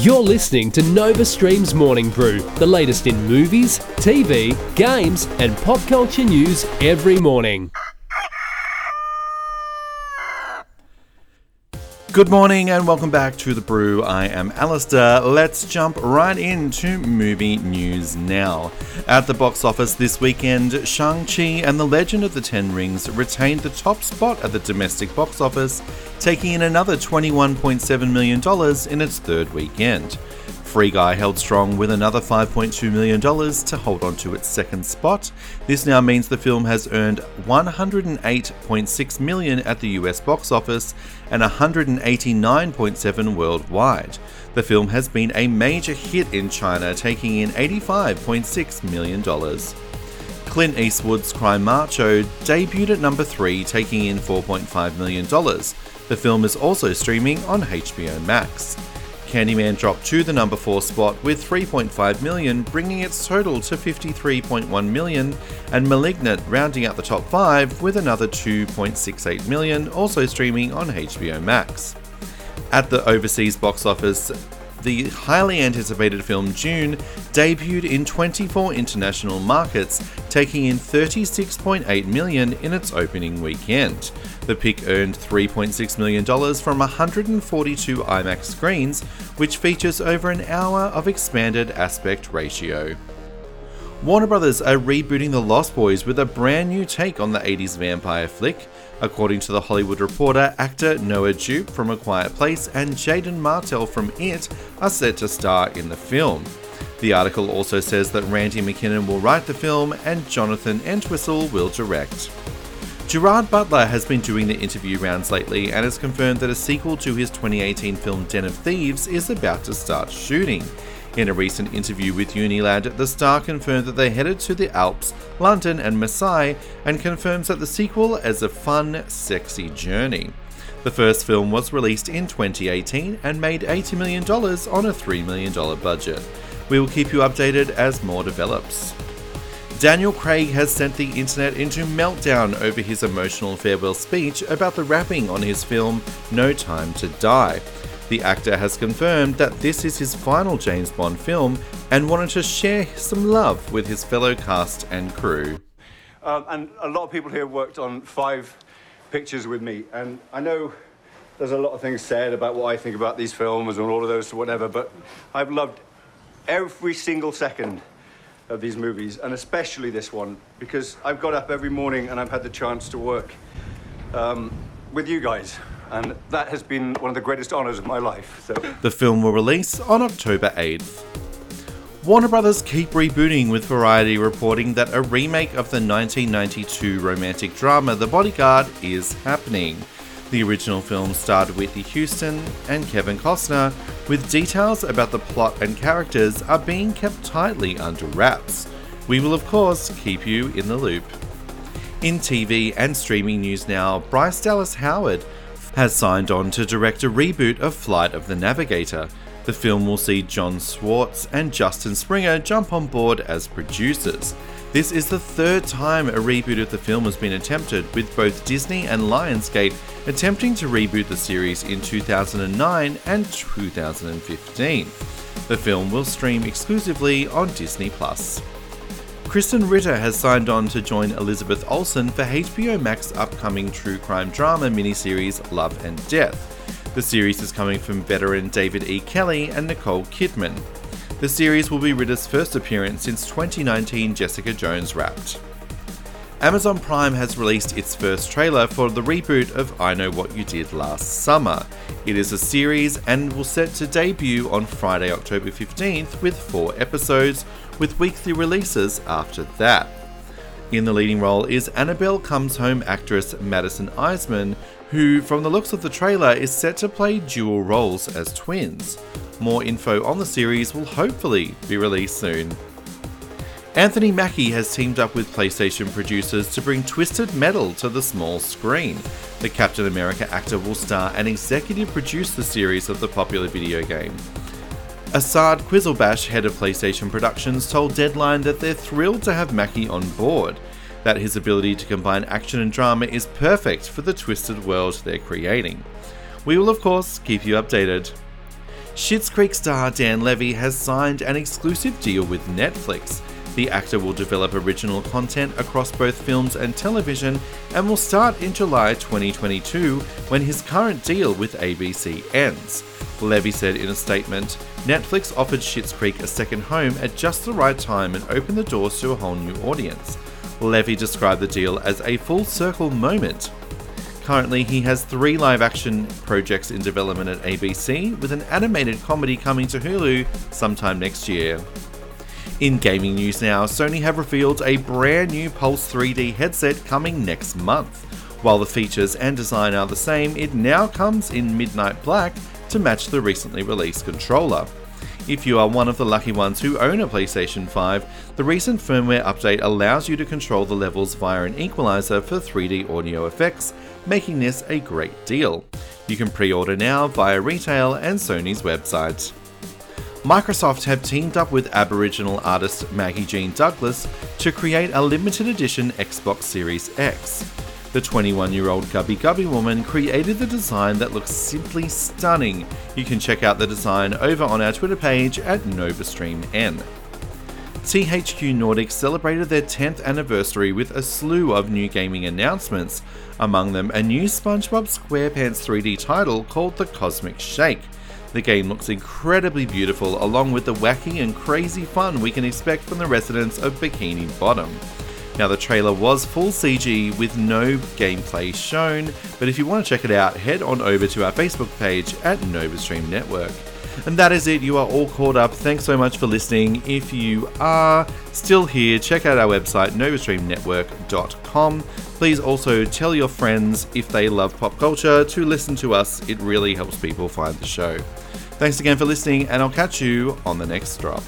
You're listening to Nova Stream's Morning Brew, the latest in movies, TV, games, and pop culture news every morning. Good morning and welcome back to The Brew. I am Alistair. Let's jump right into movie news now. At the box office this weekend, Shang-Chi and the Legend of the Ten Rings retained the top spot at the domestic box office, taking in another $21.7 million in its third weekend. Free Guy held strong with another $5.2 million to hold on to its second spot. This now means the film has earned 108.6 million at the US box office and $189.7 worldwide. The film has been a major hit in China, taking in $85.6 million. Clint Eastwood's Cry Macho debuted at number 3, taking in $4.5 million. The film is also streaming on HBO Max. Candyman dropped to the number 4 spot with 3.5 million, bringing its total to 53.1 million, and Malignant rounding out the top 5 with another 2.68 million, also streaming on HBO Max. At the overseas box office, the highly anticipated film Dune debuted in 24 international markets, taking in 36.8 million in its opening weekend. The pick earned $3.6 million from 142 IMAX screens, which features over an hour of expanded aspect ratio. Warner Brothers are rebooting The Lost Boys with a brand new take on the 80s vampire flick. According to The Hollywood Reporter, actor Noah Jupe from A Quiet Place and Jaeden Martell from It are set to star in the film. The article also says that Randy McKinnon will write the film and Jonathan Entwistle will direct. Gerard Butler has been doing the interview rounds lately and has confirmed that a sequel to his 2018 film Den of Thieves is about to start shooting. In a recent interview with Unilad, the star confirmed that they headed to the Alps, London, and Marseille, and confirms that the sequel is a fun, sexy journey. The first film was released in 2018 and made $80 million on a $3 million budget. We will keep you updated as more develops. Daniel Craig has sent the internet into meltdown over his emotional farewell speech about the wrapping on his film No Time to Die. The actor has confirmed that this is his final James Bond film and wanted to share some love with his fellow cast and crew. Um, and a lot of people here worked on five pictures with me, and I know there's a lot of things said about what I think about these films and all of those, whatever, but I've loved every single second of these movies, and especially this one, because I've got up every morning and I've had the chance to work um, with you guys and that has been one of the greatest honours of my life. So. The film will release on October 8th. Warner Brothers keep rebooting with Variety reporting that a remake of the 1992 romantic drama The Bodyguard is happening. The original film starred Whitney Houston and Kevin Costner, with details about the plot and characters are being kept tightly under wraps. We will, of course, keep you in the loop. In TV and streaming news now, Bryce Dallas Howard has signed on to direct a reboot of Flight of the Navigator. The film will see John Schwartz and Justin Springer jump on board as producers. This is the third time a reboot of the film has been attempted, with both Disney and Lionsgate attempting to reboot the series in 2009 and 2015. The film will stream exclusively on Disney Plus. Krysten Ritter has signed on to join Elizabeth Olsen for HBO Max upcoming true crime drama miniseries Love and Death. The series is coming from veteran David E. Kelley and Nicole Kidman. The series will be Ritter's first appearance since 2019 Jessica Jones Wrapped. Amazon Prime has released its first trailer for the reboot of I Know What You Did Last Summer. It is a series and will set to debut on Friday, October 15th with four episodes, with weekly releases after that. In the leading role is Annabelle Comes Home actress Madison Iseman, who, from the looks of the trailer, is set to play dual roles as twins. More info on the series will hopefully be released soon. Anthony Mackie has teamed up with PlayStation producers to bring Twisted Metal to the small screen. The Captain America actor will star and executive produce the series of the popular video game. Asad Qizilbash, head of PlayStation Productions, told Deadline that they're thrilled to have Mackie on board, that his ability to combine action and drama is perfect for the twisted world they're creating. We will, of course, keep you updated. Schitt's Creek star Dan Levy has signed an exclusive deal with Netflix. The actor will develop original content across both films and television and will start in July 2022 when his current deal with ABC ends. Levy said in a statement Netflix offered Schitt's Creek a second home at just the right time and opened the doors to a whole new audience. Levy described the deal as a full circle moment. Currently, he has three live action projects in development at ABC, with an animated comedy coming to Hulu sometime next year. In gaming news now, Sony have revealed a brand new Pulse 3D headset coming next month. While the features and design are the same, it now comes in midnight black to match the recently released controller. If you are one of the lucky ones who own a PlayStation 5, the recent firmware update allows you to control the levels via an equalizer for 3D audio effects, making this a great deal. You can pre order now via retail and Sony's website. Microsoft have teamed up with Aboriginal artist Maggie Jean Douglas to create a limited edition Xbox Series X. The 21 year old Gubbi Gubbi woman created the design that looks simply stunning. You can check out the design over on our Twitter page at NovaStreamN. THQ Nordic celebrated their 10th anniversary with a slew of new gaming announcements, among them a new SpongeBob SquarePants 3D title called The Cosmic Shake. The game looks incredibly beautiful, along with the wacky and crazy fun we can expect from the residents of Bikini Bottom. Now, the trailer was full CG with no gameplay shown, but if you want to check it out, head on over to our Facebook page at NovaStream Network. And that is it, you are all caught up. Thanks so much for listening. If you are still here, check out our website, novastreamnetwork.com. Please also tell your friends if they love pop culture to listen to us, it really helps people find the show. Thanks again for listening, and I'll catch you on the next drop.